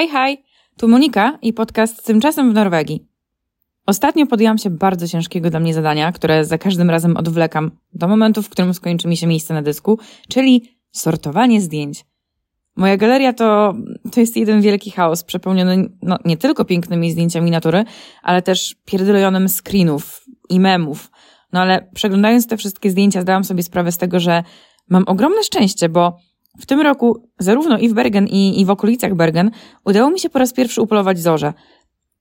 Hi, hi! Tu Monika i podcast Tymczasem w Norwegii. Ostatnio podjęłam się bardzo ciężkiego dla mnie zadania, które za każdym razem odwlekam do momentu, w którym skończy mi się miejsce na dysku, czyli sortowanie zdjęć. Moja galeria to, to jest jeden wielki chaos, przepełniony no, nie tylko pięknymi zdjęciami natury, ale też pierdolejonym screenów i memów. No ale przeglądając te wszystkie zdjęcia, zdałam sobie sprawę z tego, że mam ogromne szczęście, bo w tym roku zarówno i w Bergen, i, i w okolicach Bergen udało mi się po raz pierwszy upolować zorze.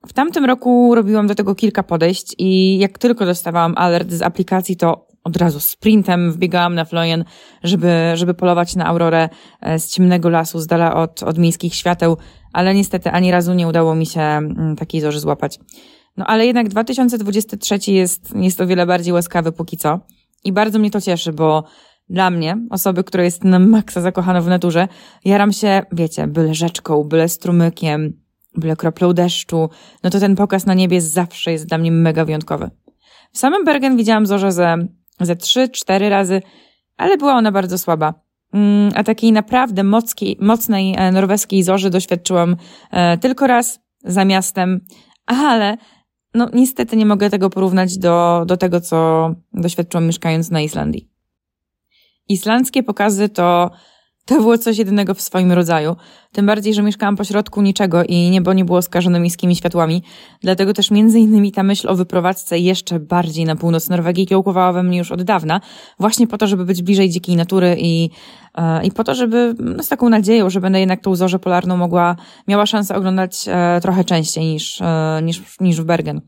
W tamtym roku robiłam do tego kilka podejść i jak tylko dostawałam alert z aplikacji, to od razu sprintem wbiegałam na Flojen, żeby, żeby polować na aurorę e, z ciemnego lasu, z dala od, od miejskich świateł, ale niestety ani razu nie udało mi się mm, takiej zorzy złapać. No ale jednak 2023 jest, jest o wiele bardziej łaskawy póki co i bardzo mnie to cieszy, bo dla mnie, osoby, która jest na maksa zakochana w naturze, jaram się, wiecie, byle rzeczką, byle strumykiem, byle kroplą deszczu, no to ten pokaz na niebie zawsze jest dla mnie mega wyjątkowy. W samym Bergen widziałam zorzę ze, ze trzy, cztery razy, ale była ona bardzo słaba. Mm, a takiej naprawdę mockiej, mocnej e, norweskiej zorzy doświadczyłam e, tylko raz za miastem, ale no niestety nie mogę tego porównać do, do tego, co doświadczyłam mieszkając na Islandii. Islandzkie pokazy to, to było coś jedynego w swoim rodzaju. Tym bardziej, że mieszkałam pośrodku niczego i niebo nie było skażone miejskimi światłami. Dlatego też między innymi ta myśl o wyprowadzce jeszcze bardziej na północ Norwegii kiełkowała we mnie już od dawna. Właśnie po to, żeby być bliżej dzikiej natury i, e, i po to, żeby no, z taką nadzieją, że będę jednak tą zorzę polarną mogła, miała szansę oglądać e, trochę częściej niż, e, niż, niż w Bergen.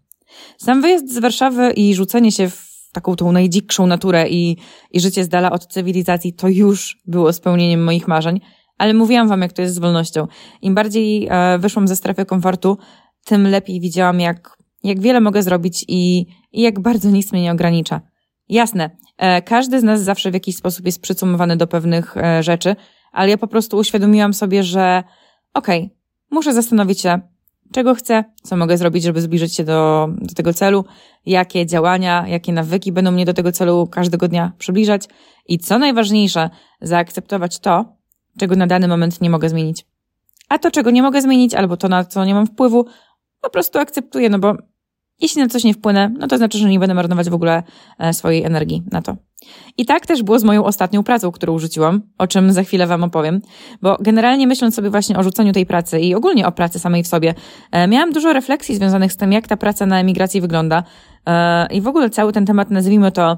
Sam wyjazd z Warszawy i rzucenie się w taką tą najdzikszą naturę i, i życie z dala od cywilizacji, to już było spełnieniem moich marzeń. Ale mówiłam wam, jak to jest z wolnością. Im bardziej e, wyszłam ze strefy komfortu, tym lepiej widziałam, jak, jak wiele mogę zrobić i, i jak bardzo nic mnie nie ogranicza. Jasne, e, każdy z nas zawsze w jakiś sposób jest przycumowany do pewnych e, rzeczy, ale ja po prostu uświadomiłam sobie, że okej, okay, muszę zastanowić się, czego chcę, co mogę zrobić, żeby zbliżyć się do, do tego celu, jakie działania, jakie nawyki będą mnie do tego celu każdego dnia przybliżać i co najważniejsze, zaakceptować to, czego na dany moment nie mogę zmienić. A to, czego nie mogę zmienić, albo to, na co nie mam wpływu, po prostu akceptuję, no bo jeśli na coś nie wpłynę, no to znaczy, że nie będę marnować w ogóle e, swojej energii na to. I tak też było z moją ostatnią pracą, którą rzuciłam, o czym za chwilę Wam opowiem, bo generalnie myśląc sobie właśnie o rzuceniu tej pracy i ogólnie o pracy samej w sobie, e, miałam dużo refleksji związanych z tym, jak ta praca na emigracji wygląda. E, i w ogóle cały ten temat, nazwijmy to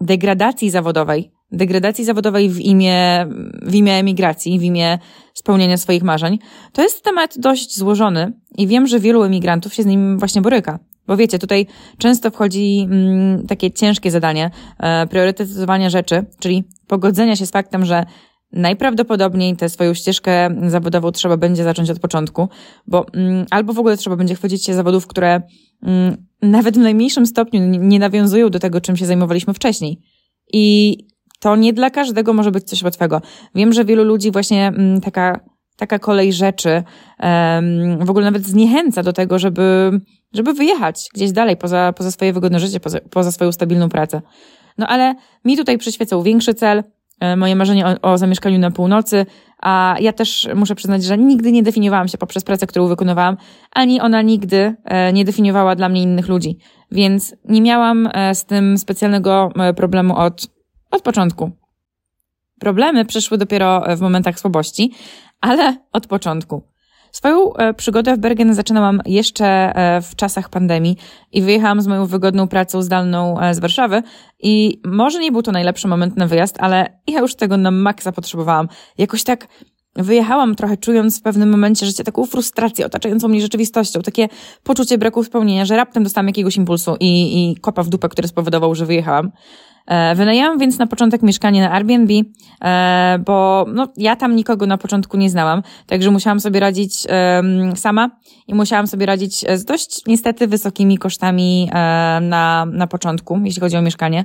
degradacji zawodowej, degradacji zawodowej w imię, w imię emigracji, w imię spełnienia swoich marzeń, to jest temat dość złożony i wiem, że wielu emigrantów się z nim właśnie boryka. Bo wiecie, tutaj często wchodzi mm, takie ciężkie zadanie e, priorytetyzowania rzeczy, czyli pogodzenia się z faktem, że najprawdopodobniej tę swoją ścieżkę zawodową trzeba będzie zacząć od początku, bo mm, albo w ogóle trzeba będzie chwycić się zawodów, które mm, nawet w najmniejszym stopniu nie nawiązują do tego, czym się zajmowaliśmy wcześniej. I to nie dla każdego może być coś łatwego. Wiem, że wielu ludzi właśnie mm, taka, taka kolej rzeczy w ogóle nawet zniechęca do tego, żeby żeby wyjechać gdzieś dalej, poza, poza swoje wygodne życie, poza, poza swoją stabilną pracę. No ale mi tutaj przyświecał większy cel, e, moje marzenie o, o zamieszkaniu na północy, a ja też muszę przyznać, że nigdy nie definiowałam się poprzez pracę, którą wykonywałam, ani ona nigdy e, nie definiowała dla mnie innych ludzi. Więc nie miałam e, z tym specjalnego problemu od, od początku. Problemy przyszły dopiero w momentach słabości, ale od początku. Swoją e, przygodę w Bergen zaczynałam jeszcze e, w czasach pandemii i wyjechałam z moją wygodną pracą zdalną e, z Warszawy i może nie był to najlepszy moment na wyjazd, ale ja już tego na maksa potrzebowałam. Jakoś tak wyjechałam trochę czując w pewnym momencie życia taką frustrację otaczającą mnie rzeczywistością, takie poczucie braku spełnienia, że raptem dostałam jakiegoś impulsu i, i kopa w dupę, który spowodował, że wyjechałam. E, wynajęłam więc na początek mieszkanie na Airbnb, e, bo no, ja tam nikogo na początku nie znałam, także musiałam sobie radzić sama i musiałam sobie radzić z dość niestety wysokimi kosztami e, na, na początku, jeśli chodzi o mieszkanie.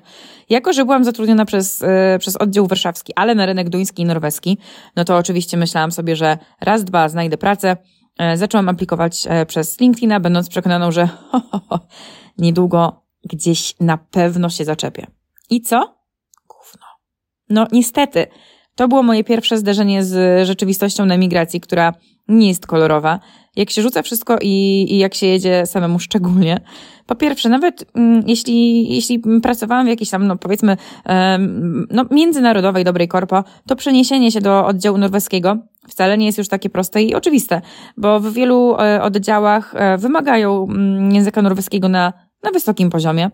Jako, że byłam zatrudniona przez, przez oddział warszawski, ale na rynek duński i norweski, no to oczywiście myślałam sobie, że raz, dwa znajdę pracę, Zaczęłam aplikować przez LinkedIna, będąc przekonaną, że ho, ho, ho, niedługo gdzieś na pewno się zaczepię. I co? Gówno. No niestety, to było moje pierwsze zderzenie z rzeczywistością na emigracji, która nie jest kolorowa. Jak się rzuca wszystko i, i jak się jedzie samemu szczególnie. Po pierwsze, nawet mm, jeśli, jeśli pracowałam w jakiejś tam, no powiedzmy, no, międzynarodowej dobrej korpo, to przeniesienie się do oddziału norweskiego wcale nie jest już takie proste i oczywiste, bo w wielu e, oddziałach e, wymagają mm, języka norweskiego na, na wysokim poziomie.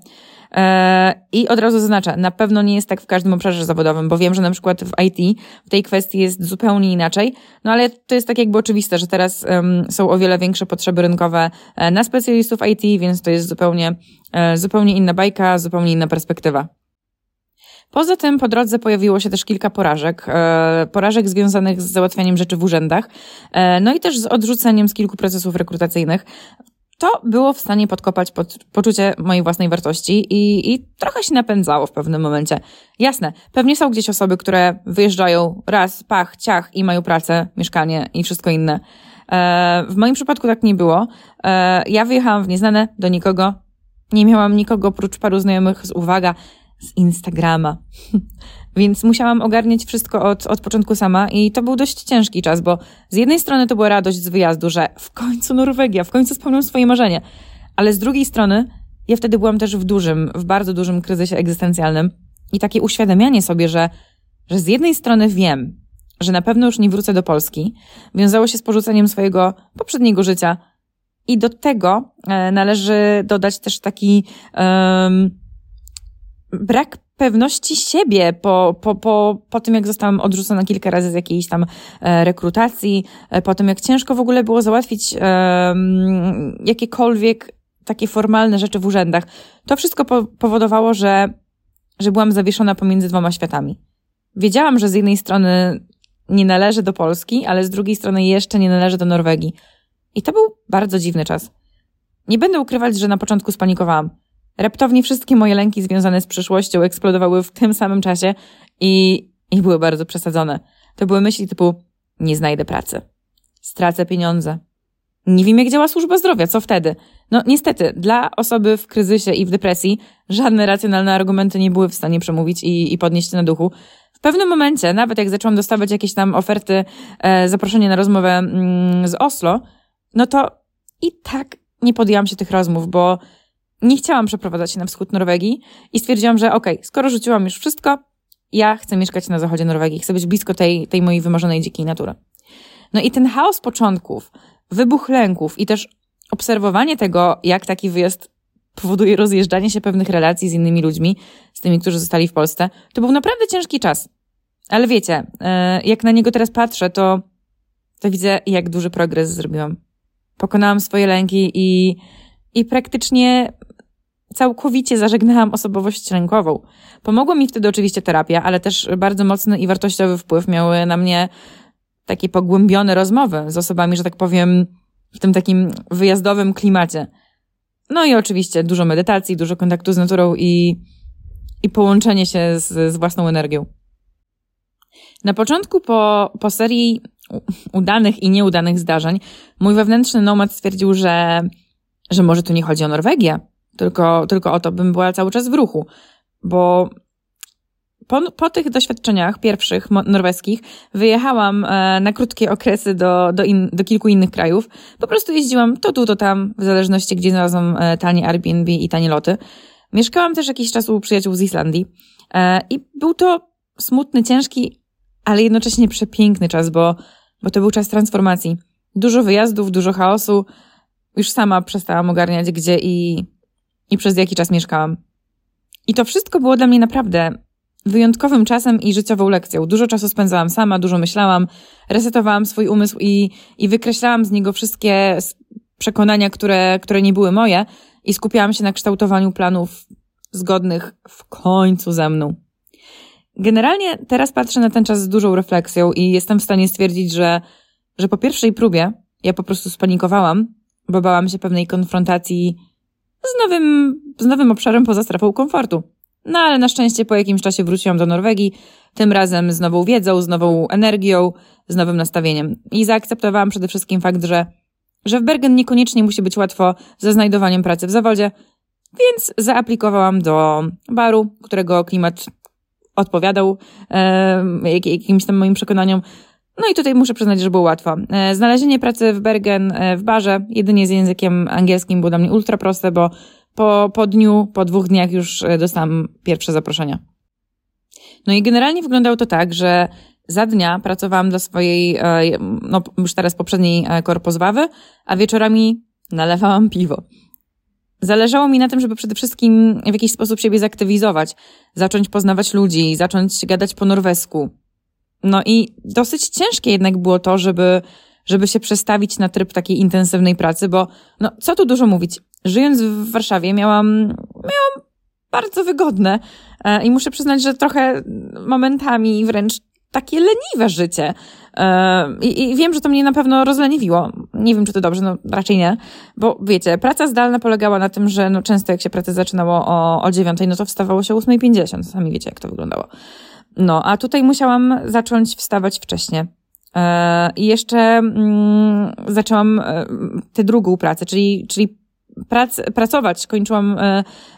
E, I od razu zaznaczę, na pewno nie jest tak w każdym obszarze zawodowym, bo wiem, że na przykład w IT w tej kwestii jest zupełnie inaczej, no ale to jest tak jakby oczywiste, że teraz są o wiele większe potrzeby rynkowe e, na specjalistów IT, więc to jest zupełnie, e, zupełnie inna bajka, zupełnie inna perspektywa. Poza tym po drodze pojawiło się też kilka porażek. Porażek związanych z załatwianiem rzeczy w urzędach, no i też z odrzuceniem z kilku procesów rekrutacyjnych to było w stanie podkopać pod, poczucie mojej własnej wartości i, i trochę się napędzało w pewnym momencie. Jasne, pewnie są gdzieś osoby, które wyjeżdżają raz, pach, ciach i mają pracę, mieszkanie i wszystko inne. E, w moim przypadku tak nie było. E, ja wyjechałam w nieznane do nikogo. Nie miałam nikogo oprócz paru znajomych z uwaga z Instagrama. Więc musiałam ogarniać wszystko od, od początku sama i to był dość ciężki czas, bo z jednej strony to była radość z wyjazdu, że w końcu Norwegia, w końcu spełniam swoje marzenie, ale z drugiej strony ja wtedy byłam też w dużym, w bardzo dużym kryzysie egzystencjalnym i takie uświadamianie sobie, że, że z jednej strony wiem, że na pewno już nie wrócę do Polski, wiązało się z porzuceniem swojego poprzedniego życia i do tego e, należy dodać też taki um, brak pewności siebie po, po, po, po tym, jak zostałam odrzucona kilka razy z jakiejś tam e, rekrutacji, e, po tym, jak ciężko w ogóle było załatwić e, jakiekolwiek takie formalne rzeczy w urzędach. To wszystko po, powodowało, że, że byłam zawieszona pomiędzy dwoma światami. Wiedziałam, że z jednej strony nie należy do Polski, ale z drugiej strony jeszcze nie należy do Norwegii. I to był bardzo dziwny czas. Nie będę ukrywać, że na początku spanikowałam. Raptownie wszystkie moje lęki związane z przyszłością eksplodowały w tym samym czasie i, i były bardzo przesadzone. To były myśli typu nie znajdę pracy, stracę pieniądze, nie wiem jak działa służba zdrowia, co wtedy? No niestety, dla osoby w kryzysie i w depresji żadne racjonalne argumenty nie były w stanie przemówić i, i podnieść na duchu. W pewnym momencie, nawet jak zaczęłam dostawać jakieś tam oferty, e, zaproszenie na rozmowę mm, z Oslo, no to i tak nie podjęłam się tych rozmów, bo nie chciałam przeprowadzać się na wschód Norwegii i stwierdziłam, że okej, okay, skoro rzuciłam już wszystko, ja chcę mieszkać na zachodzie Norwegii, chcę być blisko tej, tej mojej wymarzonej dzikiej natury. No i ten chaos początków, wybuch lęków i też obserwowanie tego, jak taki wyjazd powoduje rozjeżdżanie się pewnych relacji z innymi ludźmi, z tymi, którzy zostali w Polsce, to był naprawdę ciężki czas. Ale wiecie, e, jak na niego teraz patrzę, to, to widzę, jak duży progres zrobiłam. Pokonałam swoje lęki i, i praktycznie całkowicie zażegnałam osobowość lękową. Pomogła mi wtedy oczywiście terapia, ale też bardzo mocny i wartościowy wpływ miały na mnie takie pogłębione rozmowy z osobami, że tak powiem, w tym takim wyjazdowym klimacie. No i oczywiście dużo medytacji, dużo kontaktu z naturą i, i połączenie się z, z własną energią. Na początku po, po serii udanych i nieudanych zdarzeń, mój wewnętrzny nomad stwierdził, że, że może tu nie chodzi o Norwegię, tylko, tylko o to, bym była cały czas w ruchu, bo po, po tych doświadczeniach pierwszych norweskich wyjechałam e, na krótkie okresy do, do, in, do kilku innych krajów. Po prostu jeździłam to tu, to tam, w zależności gdzie znalazłam e, tanie Airbnb i tanie loty. Mieszkałam też jakiś czas u przyjaciół z Islandii e, i był to smutny, ciężki, ale jednocześnie przepiękny czas, bo, bo to był czas transformacji. Dużo wyjazdów, dużo chaosu. Już sama przestałam ogarniać, gdzie i, i przez jaki czas mieszkałam. I to wszystko było dla mnie naprawdę wyjątkowym czasem i życiową lekcją. Dużo czasu spędzałam sama, dużo myślałam, resetowałam swój umysł i, i wykreślałam z niego wszystkie przekonania, które, które nie były moje i skupiałam się na kształtowaniu planów zgodnych w końcu ze mną. Generalnie teraz patrzę na ten czas z dużą refleksją i jestem w stanie stwierdzić, że, że po pierwszej próbie ja po prostu spanikowałam, bo bałam się pewnej konfrontacji z nowym, z nowym obszarem poza strefą komfortu. No ale na szczęście po jakimś czasie wróciłam do Norwegii, tym razem z nową wiedzą, z nową energią, z nowym nastawieniem. I zaakceptowałam przede wszystkim fakt, że, że w Bergen niekoniecznie musi być łatwo ze znajdowaniem pracy w zawodzie, więc zaaplikowałam do baru, którego klimat odpowiadał e, jakimś tam moim przekonaniom. No i tutaj muszę przyznać, że było łatwo. E, znalezienie pracy w Bergen e, w barze, jedynie z językiem angielskim, było dla mnie ultra proste, bo po, po dniu, po dwóch dniach już e, dostałam pierwsze zaproszenia. No i generalnie wyglądało to tak, że za dnia pracowałam dla swojej, no już teraz poprzedniej korpozwawy, a wieczorami nalewałam piwo. Zależało mi na tym, żeby przede wszystkim w jakiś sposób siebie zaktywizować, zacząć poznawać ludzi, zacząć gadać po norwesku. No i dosyć ciężkie jednak było to, żeby, żeby się przestawić na tryb takiej intensywnej pracy, bo no, co tu dużo mówić. Żyjąc w Warszawie miałam, miałam bardzo wygodne e, i muszę przyznać, że trochę momentami wręcz takie leniwe życie. E, I, I, wiem, że to mnie na pewno rozleniwiło. Nie wiem, czy to dobrze, no raczej nie. Bo wiecie, praca zdalna polegała na tym, że no często jak się pracę zaczynało o, o 9, no to wstawało się o 8.50. Sami wiecie, jak to wyglądało. No, a tutaj musiałam zacząć wstawać wcześniej. E, I jeszcze mm, zaczęłam e, tę drugą pracę, czyli, czyli prac, pracować kończyłam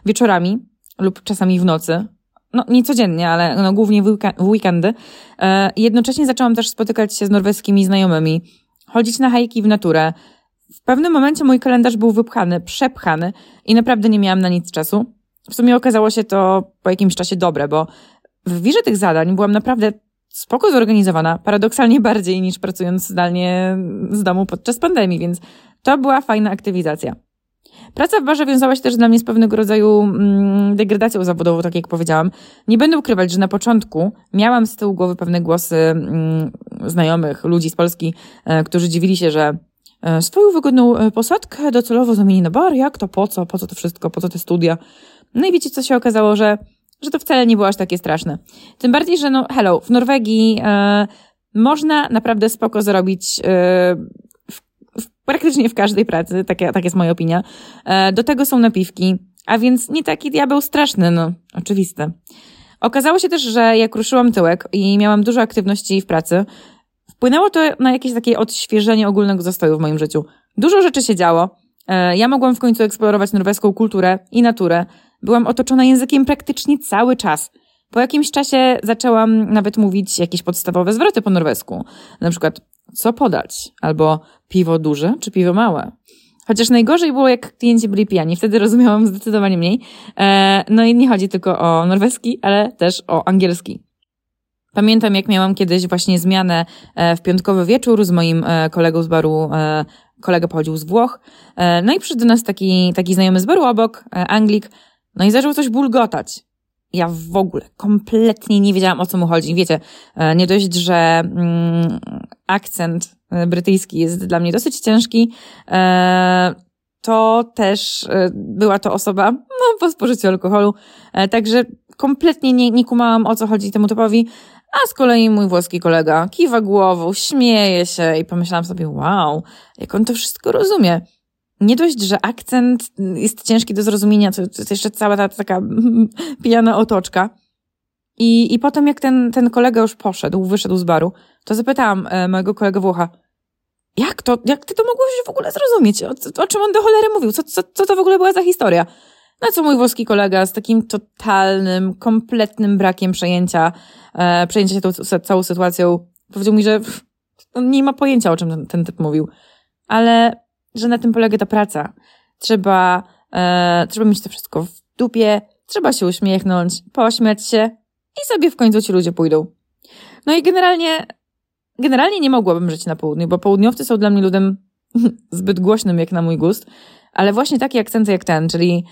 wieczorami lub czasami w nocy no nie codziennie, ale no, głównie w, weekendy. E, jednocześnie zaczęłam też spotykać się z norweskimi znajomymi, chodzić na hajki w naturę. W pewnym momencie mój kalendarz był wypchany, przepchany i naprawdę nie miałam na nic czasu. W sumie okazało się to po jakimś czasie dobre, bo w wirze tych zadań byłam naprawdę spoko zorganizowana, paradoksalnie bardziej niż pracując zdalnie z domu podczas pandemii, więc to była fajna aktywizacja. Praca w barze wiązała się też dla mnie z pewnego rodzaju mm, degradacją zawodową, tak jak powiedziałam. Nie będę ukrywać, że na początku miałam z tyłu głowy pewne głosy mm, znajomych, ludzi z Polski, e, którzy dziwili się, że e, swoją wygodną e, posadkę docelowo zamieni na bar, jak to, po co, po co to wszystko, po co te studia. No i wiecie, co się okazało, że, że to wcale nie było aż takie straszne. Tym bardziej, że no, hello, w Norwegii e, można naprawdę spoko zarobić e, praktycznie w każdej pracy, tak, tak jest moja opinia. E, do tego są napiwki, a więc nie taki diabeł straszny, no, oczywiste. Okazało się też, że jak ruszyłam tyłek i miałam dużo aktywności w pracy, wpłynęło to na jakieś takie odświeżenie ogólnego zastoju w moim życiu. Dużo rzeczy się działo. E, ja mogłam w końcu eksplorować norweską kulturę i naturę. Byłam otoczona językiem praktycznie cały czas. Po jakimś czasie zaczęłam nawet mówić jakieś podstawowe zwroty po norwesku. Na przykład co podać, albo piwo duże czy piwo małe. Chociaż najgorzej było, jak klienci byli pijani, wtedy rozumiałam zdecydowanie mniej. E, no i nie chodzi tylko o norweski, ale też o angielski. Pamiętam, jak miałam kiedyś właśnie zmianę e, w piątkowy wieczór z moim e, kolegą z baru, kolega pochodził z Włoch, no i przyszedł do nas taki, taki znajomy z baru obok, Anglik, no i zaczął coś bulgotać. Ja w ogóle kompletnie nie wiedziałam o co mu chodzi. Wiecie, e, nie dość, że mm, akcent e, brytyjski jest dla mnie dosyć ciężki, e, to też była to osoba no, po spożyciu alkoholu, także kompletnie nie, nie kumałam o co chodzi temu typowi, a z kolei mój włoski kolega kiwa głową, śmieje się i pomyślałam sobie, wow, jak on to wszystko rozumie nie dość, że akcent jest ciężki do zrozumienia, to, to jeszcze cała ta taka pijana otoczka. I, I potem jak ten, ten kolega już poszedł, wyszedł z baru, to zapytałam e, mojego kolegę Włocha, jak to, jak ty to mogłeś w ogóle zrozumieć? O, o czym on do cholery mówił? Co, co, co to w ogóle była za historia? Na co mój włoski kolega z takim totalnym, kompletnym brakiem przejęcia, e, przejęcia się tą całą sytuacją, powiedział mi, że pff, nie ma pojęcia, o czym ten, ten typ mówił. Ale że na tym polega ta praca. Trzeba, e, trzeba mieć to wszystko w dupie, trzeba się uśmiechnąć, pośmiać się i sobie w końcu ci ludzie pójdą. No i generalnie, generalnie nie mogłabym żyć na południu, bo południowcy są dla mnie ludem zbyt głośnym jak na mój gust, ale właśnie takie akcenty jak ten, czyli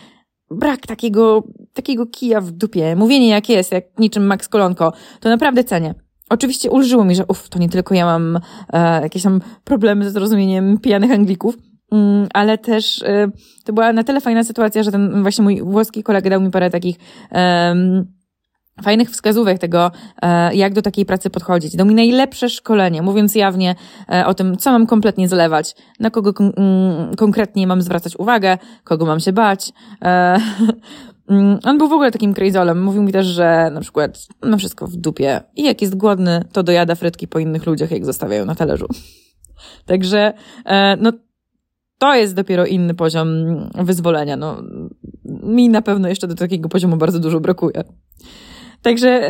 brak takiego, takiego kija w dupie, mówienie jak jest, jak niczym Max Kolonko, to naprawdę cenię. Oczywiście ulżyło mi, że uff, to nie tylko ja mam e, jakieś tam problemy ze zrozumieniem pijanych Anglików, ale też y, to była na tyle fajna sytuacja, że ten właśnie mój włoski kolega dał mi parę takich um, fajnych wskazówek tego, e, jak do takiej pracy podchodzić. Dał mi najlepsze szkolenie, mówiąc jawnie e, o tym, co mam kompletnie zlewać, na kogo kon mm, konkretnie mam zwracać uwagę, kogo mam się bać. E, mm, on był w ogóle takim crazolem. Mówił mi też, że na przykład ma wszystko w dupie i jak jest głodny, to dojada frytki po innych ludziach, jak zostawiają na talerzu. Także, no to jest dopiero inny poziom wyzwolenia. No, mi na pewno jeszcze do takiego poziomu bardzo dużo brakuje. Także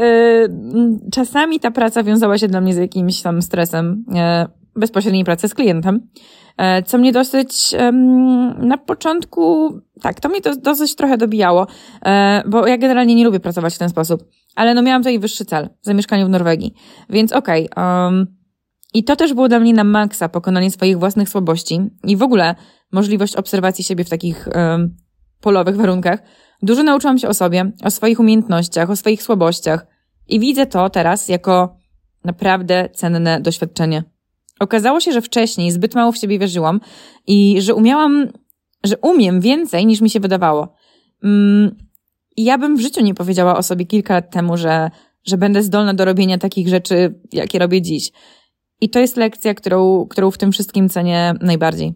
czasami ta praca wiązała się dla mnie z jakimś tam stresem bezpośredniej pracy z klientem, co mnie dosyć na początku, tak, to mnie to dosyć trochę dobijało, bo ja generalnie nie lubię pracować w ten sposób, ale no miałam tutaj wyższy cel, zamieszkanie w Norwegii, więc okej, okay, um, i to też było dla mnie na maksa pokonanie swoich własnych słabości i w ogóle możliwość obserwacji siebie w takich um, polowych warunkach. Dużo nauczyłam się o sobie, o swoich umiejętnościach, o swoich słabościach i widzę to teraz jako naprawdę cenne doświadczenie. Okazało się, że wcześniej zbyt mało w siebie wierzyłam i że umiałam, że umiem więcej niż mi się wydawało. Mm, ja bym w życiu nie powiedziała o sobie kilka lat temu, że, że będę zdolna do robienia takich rzeczy, jakie robię dziś. I to jest lekcja, którą, którą w tym wszystkim cenię najbardziej.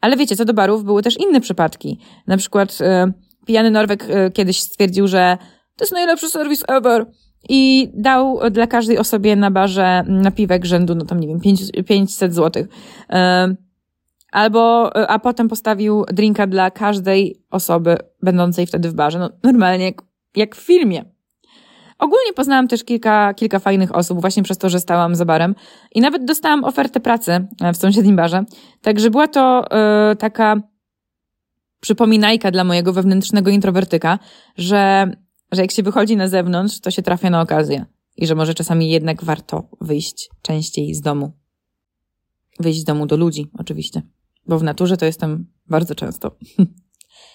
Ale wiecie, co do barów, były też inne przypadki. Na przykład e, pijany Norweg e, kiedyś stwierdził, że to jest najlepszy serwis ever. I dał dla każdej osobie na barze napiwek rzędu, no tam nie wiem, 500 złotych. E, albo, a potem postawił drinka dla każdej osoby będącej wtedy w barze. No normalnie jak, jak w filmie. Ogólnie poznałam też kilka, kilka fajnych osób właśnie przez to, że stałam za barem i nawet dostałam ofertę pracy w sąsiednim barze. Także była to yy, taka przypominajka dla mojego wewnętrznego introwertyka, że, że jak się wychodzi na zewnątrz, to się trafia na okazję i że może czasami jednak warto wyjść częściej z domu. Wyjść z domu do ludzi, oczywiście, bo w naturze to jestem bardzo często.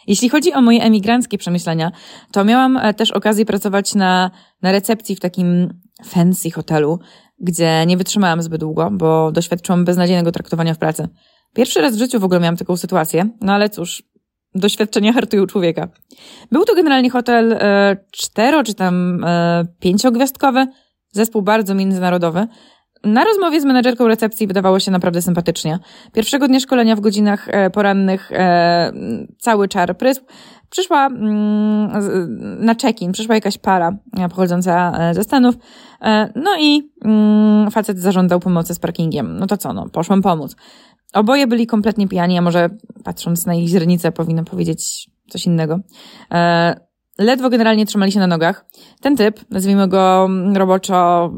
Jeśli chodzi o moje emigranckie przemyślenia, to miałam e, też okazję pracować na, na recepcji w takim fancy hotelu, gdzie nie wytrzymałam zbyt długo, bo doświadczyłam beznadziejnego traktowania w pracy. Pierwszy raz w życiu w ogóle miałam taką sytuację, no ale cóż, doświadczenia hartują człowieka. Był to generalnie hotel e, cztero czy tam e, pięciogwiazdkowy, zespół bardzo międzynarodowy, na rozmowie z menedżerką recepcji wydawało się naprawdę sympatycznie. Pierwszego dnia szkolenia w godzinach e, porannych e, cały czar prysł. Przyszła mm, na check-in, przyszła jakaś para e, pochodząca ze Stanów, no i mm, facet zażądał pomocy z parkingiem. No to co, no, poszłam pomóc. Oboje byli kompletnie pijani, a może patrząc na ich źrenicę powinno powiedzieć coś innego. Ledwo generalnie trzymali się na nogach. Ten typ, nazwijmy go roboczo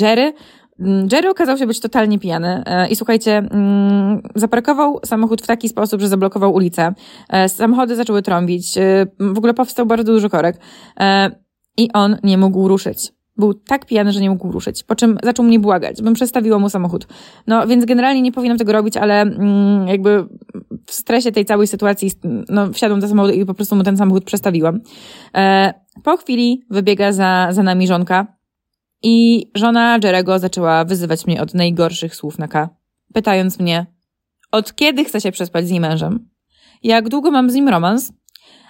Jerry. Mm, Jerry okazał się być totalnie pijany e, i słuchajcie, mm, zaparkował samochód w taki sposób, że zablokował ulicę. E, samochody zaczęły trąbić, e, w ogóle powstał bardzo dużo korek i on nie mógł ruszyć. Był tak pijany, że nie mógł ruszyć, po czym zaczął mnie błagać, bym przestawiła mu samochód. No więc generalnie nie powinnam tego robić, ale mm, jakby w stresie tej całej sytuacji no, wsiadłam do samochodu i po prostu mu ten samochód przestawiłam. Po chwili wybiega za, za nami żonka, i żona Jerego zaczęła wyzywać mnie od najgorszych słów na K, pytając mnie, od kiedy chcę się przespać z jej mężem? Jak długo mam z nim romans?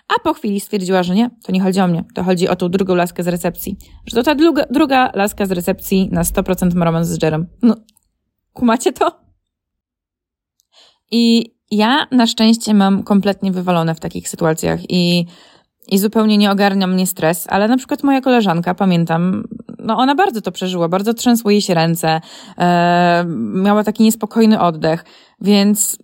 A po chwili stwierdziła, że nie, to nie chodzi o mnie, to chodzi o tą drugą laskę z recepcji. Że to ta druga, druga laska z recepcji na 100% ma romans z Jerem. No, kumacie to? I ja na szczęście mam kompletnie wywalone w takich sytuacjach i, i zupełnie nie ogarnia mnie stres, ale na przykład moja koleżanka, pamiętam, no ona bardzo to przeżyła, bardzo trzęsły jej się ręce, e, miała taki niespokojny oddech, więc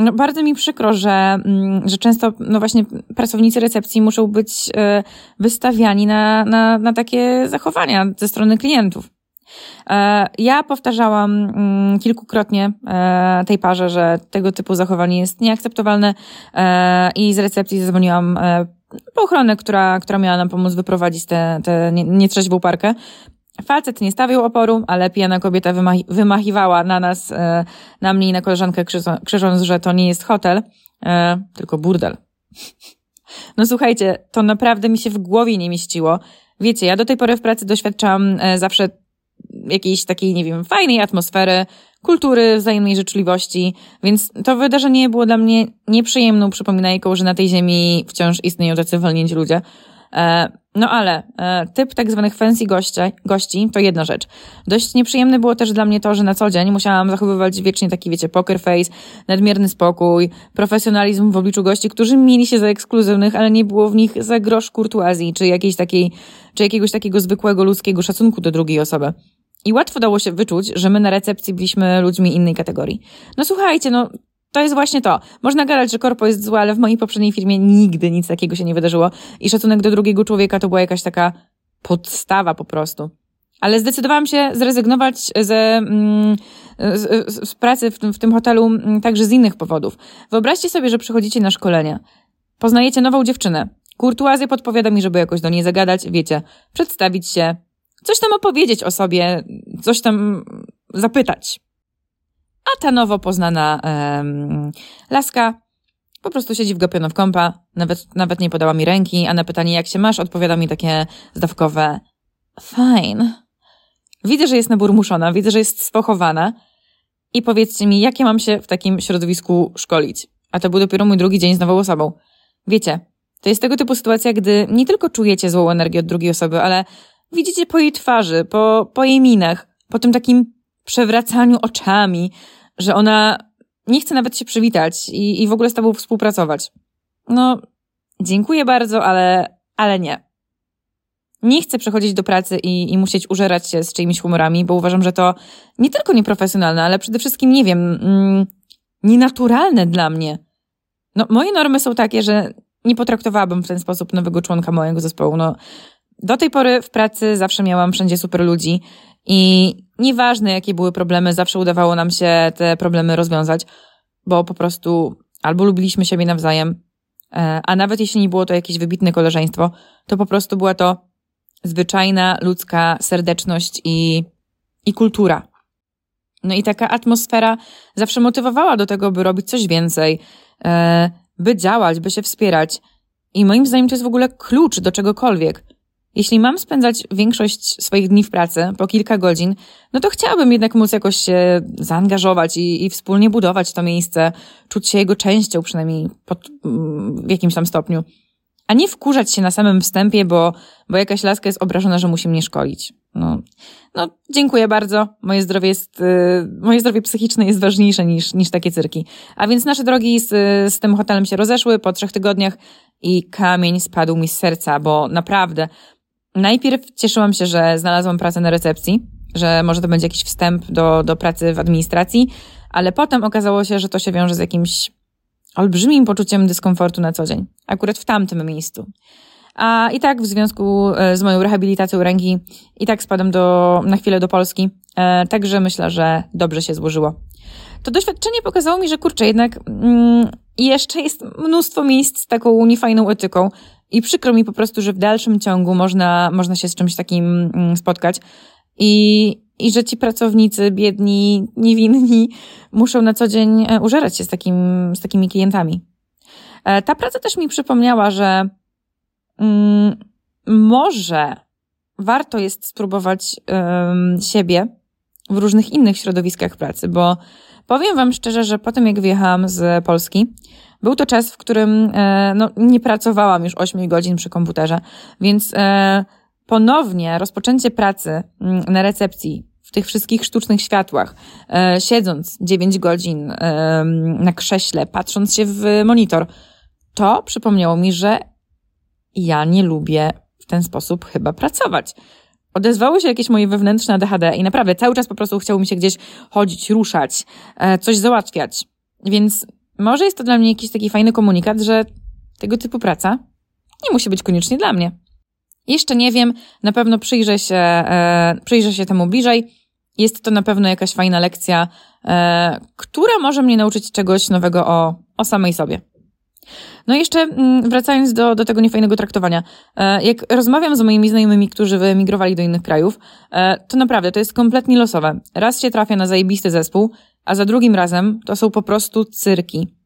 no, bardzo mi przykro, że, mm, że często no właśnie pracownicy recepcji muszą być e, wystawiani na, na, na takie zachowania ze strony klientów. E, ja powtarzałam mm, kilkukrotnie e, tej parze, że tego typu zachowanie jest nieakceptowalne i z recepcji zadzwoniłam ochronę, która, która miała nam pomóc wyprowadzić tę te, te nietrzeźwą parkę. Facet nie stawiał oporu, ale pijana kobieta wymachi wymachiwała na nas, e, na mnie i na koleżankę, krzycząc, że to nie jest hotel, e, tylko burdel. No słuchajcie, to naprawdę mi się w głowie nie mieściło. Wiecie, ja do tej pory w pracy doświadczałam e, zawsze jakiejś takiej, nie wiem, fajnej atmosfery, kultury, wzajemnej życzliwości, więc to wydarzenie było dla mnie nieprzyjemną przypominajką, że na tej ziemi wciąż istnieją tacy wolnięci ludzie. E, no ale e, typ tak zwanych fancy gości, gości to jedna rzecz. Dość nieprzyjemne było też dla mnie to, że na co dzień musiałam zachowywać wiecznie taki, wiecie, poker face, nadmierny spokój, profesjonalizm w obliczu gości, którzy mieli się za ekskluzywnych, ale nie było w nich za grosz kurtuazji, czy jakiejś takiej, czy jakiegoś takiego zwykłego ludzkiego szacunku do drugiej osoby. I łatwo dało się wyczuć, że my na recepcji byliśmy ludźmi innej kategorii. No słuchajcie, no to jest właśnie to. Można gadać, że korpo jest złe, ale w mojej poprzedniej firmie nigdy nic takiego się nie wydarzyło. I szacunek do drugiego człowieka to była jakaś taka podstawa po prostu. Ale zdecydowałam się zrezygnować ze, mm, z, z, pracy w w tym hotelu mm, także z innych powodów. Wyobraźcie sobie, że przychodzicie na szkolenie. Poznajecie nową dziewczynę. Kurtuazja podpowiada mi, żeby jakoś do niej zagadać, wiecie, przedstawić się, coś tam opowiedzieć o sobie, coś tam zapytać. A ta nowo poznana laska po prostu siedzi w kąpa, nawet, nawet nie podała mi ręki, a na pytanie jak się masz, odpowiada mi takie zdawkowe fine. Widzę, że jest naburmuszona, widzę, że jest spochowana i powiedzcie mi, jak ja mam się w takim środowisku szkolić. A to był dopiero mój drugi dzień z nową osobą. Wiecie, to jest tego typu sytuacja, gdy nie tylko czujecie złą energię od drugiej osoby, ale widzicie po jej twarzy, po, po jej minach, po tym takim przewracaniu oczami, że ona nie chce nawet się przywitać i, i w ogóle z tobą współpracować. No, dziękuję bardzo, ale, ale nie. Nie chcę przechodzić do pracy i, i musieć użerać się z czyimiś humorami, bo uważam, że to nie tylko nieprofesjonalne, ale przede wszystkim, nie wiem, mm, nienaturalne dla mnie. No, moje normy są takie, że nie potraktowałabym w ten sposób nowego członka mojego zespołu. No, do tej pory w pracy zawsze miałam wszędzie super ludzi i nieważne jakie były problemy, zawsze udawało nam się te problemy rozwiązać, bo po prostu albo lubiliśmy siebie nawzajem, e, a nawet jeśli nie było to jakieś wybitne koleżeństwo, to po prostu była to zwyczajna ludzka serdeczność i, i kultura. No i taka atmosfera zawsze motywowała do tego, by robić coś więcej, e, by działać, by się wspierać. I moim zdaniem to jest w ogóle klucz do czegokolwiek. Jeśli mam spędzać większość swoich dni w pracy, po kilka godzin, no to chciałabym jednak móc jakoś się zaangażować i, i wspólnie budować to miejsce, czuć się jego częścią, przynajmniej pod, w jakimś tam stopniu. A nie wkurzać się na samym wstępie, bo, bo jakaś laska jest obrażona, że musi mnie szkolić. No, no dziękuję bardzo. Moje zdrowie jest, yy, moje zdrowie psychiczne jest ważniejsze niż, niż takie cyrki. A więc nasze drogi z, z tym hotelem się rozeszły po trzech tygodniach i kamień spadł mi z serca, bo naprawdę najpierw cieszyłam się, że znalazłam pracę na recepcji, że może to będzie jakiś wstęp do, do pracy w administracji, ale potem okazało się, że to się wiąże z jakimś olbrzymim poczuciem dyskomfortu na co dzień, akurat w tamtym miejscu. A i tak w związku e, z moją rehabilitacją ręki, i tak spadam do, na chwilę do Polski, e, także myślę, że dobrze się złożyło. To doświadczenie pokazało mi, że kurczę, jednak mm, jeszcze jest mnóstwo miejsc z taką niefajną etyką i przykro mi po prostu, że w dalszym ciągu można, można się z czymś takim mm, spotkać. I, i że ci pracownicy, biedni, niewinni, muszą na co dzień e, użerać się z, takim, z takimi klientami. E, ta praca też mi przypomniała, że mm, może warto jest spróbować um, siebie w różnych innych środowiskach pracy, bo powiem Wam szczerze, że po tym jak wyjechałam z Polski, był to czas, w którym e, no, nie pracowałam już 8 godzin przy komputerze, więc e, ponownie rozpoczęcie pracy mm, na recepcji w tych wszystkich sztucznych światłach, e, siedząc 9 godzin na krześle, patrząc się w monitor, to przypomniało mi, że ja nie lubię w ten sposób chyba pracować. Odezwało się jakieś moje wewnętrzne ADHD i naprawdę cały czas po prostu chciało mi się gdzieś chodzić, ruszać, e, coś załatwiać. Więc może jest to dla mnie jakiś taki fajny komunikat, że tego typu praca nie musi być koniecznie dla mnie. Jeszcze nie wiem, na pewno przyjrzę się, e, przyjrzę się temu bliżej. Jest to na pewno jakaś fajna lekcja, e, która może mnie nauczyć czegoś nowego o, o samej sobie. No i jeszcze mm, wracając do, do tego niefajnego traktowania. E, jak rozmawiam z moimi znajomymi, którzy wyemigrowali do innych krajów, e, to naprawdę to jest kompletnie losowe. Raz się trafia na zajebisty zespół, a za drugim razem to są po prostu cyrki.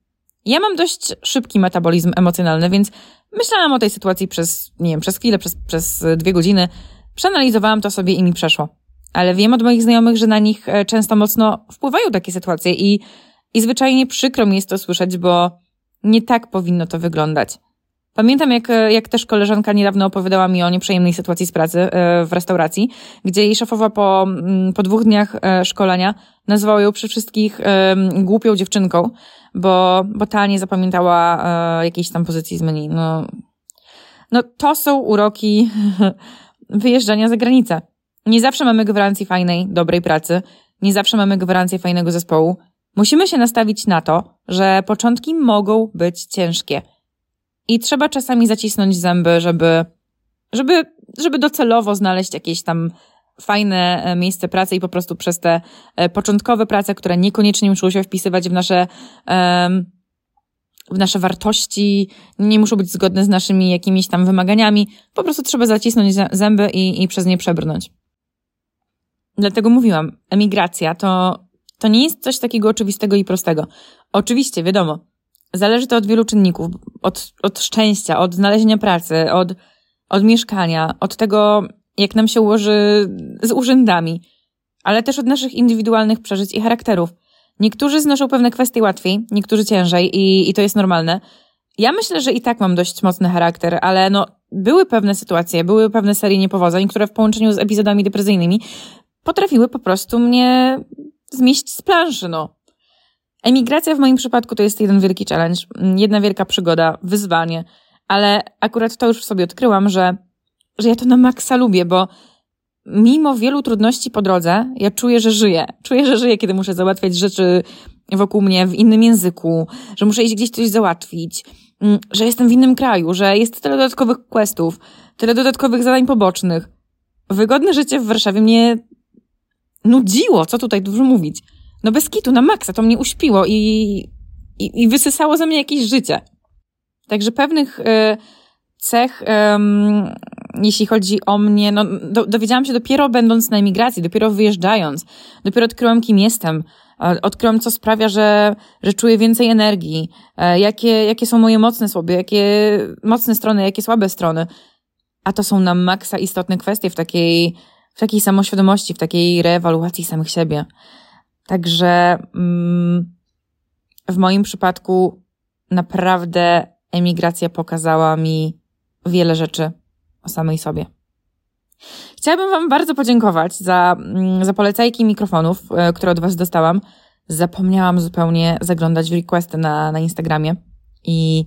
Ja mam dość szybki metabolizm emocjonalny, więc myślałam o tej sytuacji przez, nie wiem, przez chwilę, przez, przez dwie godziny. Przeanalizowałam to sobie i mi przeszło. Ale wiem od moich znajomych, że na nich e, często mocno wpływają takie sytuacje i, i zwyczajnie przykro mi jest to słyszeć, bo nie tak powinno to wyglądać. Pamiętam, jak, jak też koleżanka niedawno opowiadała mi o nieprzyjemnej sytuacji z pracy e, w restauracji, gdzie jej szefowa po, mm, po dwóch dniach e, szkolenia nazwała ją przy wszystkich głupią dziewczynką, bo, bo ta nie zapamiętała e, jakiejś tam pozycji z menu. No, no to są uroki wyjeżdżania za granicę. Nie zawsze mamy gwarancję fajnej, dobrej pracy, nie zawsze mamy gwarancję fajnego zespołu. Musimy się nastawić na to, że początki mogą być ciężkie. I trzeba czasami zacisnąć zęby, żeby, żeby żeby docelowo znaleźć jakieś tam fajne e, miejsce pracy i po prostu przez te e, początkowe prace, które niekoniecznie muszą się wpisywać w nasze, w nasze wartości, nie muszą być zgodne z naszymi jakimiś tam wymaganiami, po prostu trzeba zacisnąć zęby i, i przez nie przebrnąć. Dlatego mówiłam, emigracja to, to nie jest coś takiego oczywistego i prostego. Oczywiście, wiadomo, zależy to od wielu czynników, od, od szczęścia, od znalezienia pracy, od, od mieszkania, od tego, jak nam się ułoży z urzędami, ale też od naszych indywidualnych przeżyć i charakterów. Niektórzy znoszą pewne kwestie łatwiej, niektórzy ciężej i, i to jest normalne. Ja myślę, że i tak mam dość mocny charakter, ale no, były pewne sytuacje, były pewne serie niepowodzeń, które w połączeniu z epizodami depresyjnymi potrafiły po prostu mnie zmieść z planszy, no. Emigracja w moim przypadku to jest jeden wielki challenge, jedna wielka przygoda, wyzwanie, ale akurat to już w sobie odkryłam, że, że ja to na maksa lubię, bo mimo wielu trudności po drodze, ja czuję, że żyję. Czuję, że żyję, kiedy muszę załatwiać rzeczy wokół mnie w innym języku, że muszę iść gdzieś coś załatwić, mm, że jestem w innym kraju, że jest tyle dodatkowych questów, tyle dodatkowych zadań pobocznych. Wygodne życie w Warszawie mnie nudziło, co tutaj dużo mówić. No bez kitu, na maksa, to mnie uśpiło i, i, i wysysało ze mnie jakieś życie. Także pewnych y, cech, y, jeśli chodzi o mnie, no, do, dowiedziałam się dopiero będąc na emigracji, dopiero wyjeżdżając, dopiero odkryłam, kim jestem, odkryłam, co sprawia, że, że czuję więcej energii, e, jakie, jakie są moje mocne słowy, jakie mocne strony, jakie słabe strony. A to są na maksa istotne kwestie w takiej, w takiej samoświadomości, w takiej reewaluacji samych siebie. Także mm, w moim przypadku naprawdę emigracja pokazała mi wiele rzeczy o samej sobie. Chciałabym Wam bardzo podziękować za, mm, za polecajki mikrofonów, e, które od Was dostałam. Zapomniałam zupełnie zaglądać w requesty na, na Instagramie i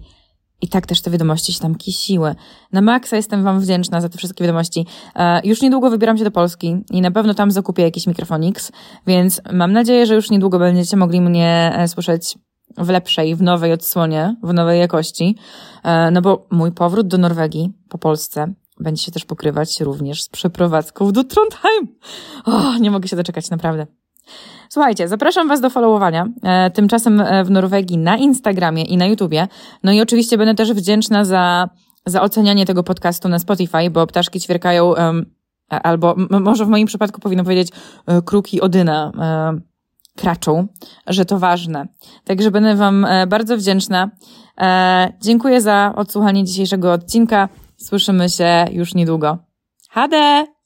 i tak też te wiadomości się tam kisiły. Na maksa jestem Wam wdzięczna za te wszystkie wiadomości. E, już niedługo wybieram się do Polski i na pewno tam zakupię jakiś mikrofonix, więc mam nadzieję, że już niedługo będziecie mogli mnie e, słyszeć w lepszej, w nowej odsłonie, w nowej jakości. E, no bo mój powrót do Norwegii po Polsce będzie się też pokrywać również z przeprowadzką do Trondheim. O, nie mogę się doczekać, naprawdę. Słuchajcie, zapraszam Was do followowania, e, tymczasem e, w Norwegii na Instagramie i na YouTubie. No i oczywiście będę też wdzięczna za, za ocenianie tego podcastu na Spotify, bo ptaszki ćwierkają, albo może w moim przypadku powinno powiedzieć e, kruki Odyna kraczą, że to ważne. Także będę Wam bardzo wdzięczna. Dziękuję za odsłuchanie dzisiejszego odcinka. Słyszymy się już niedługo. Hade!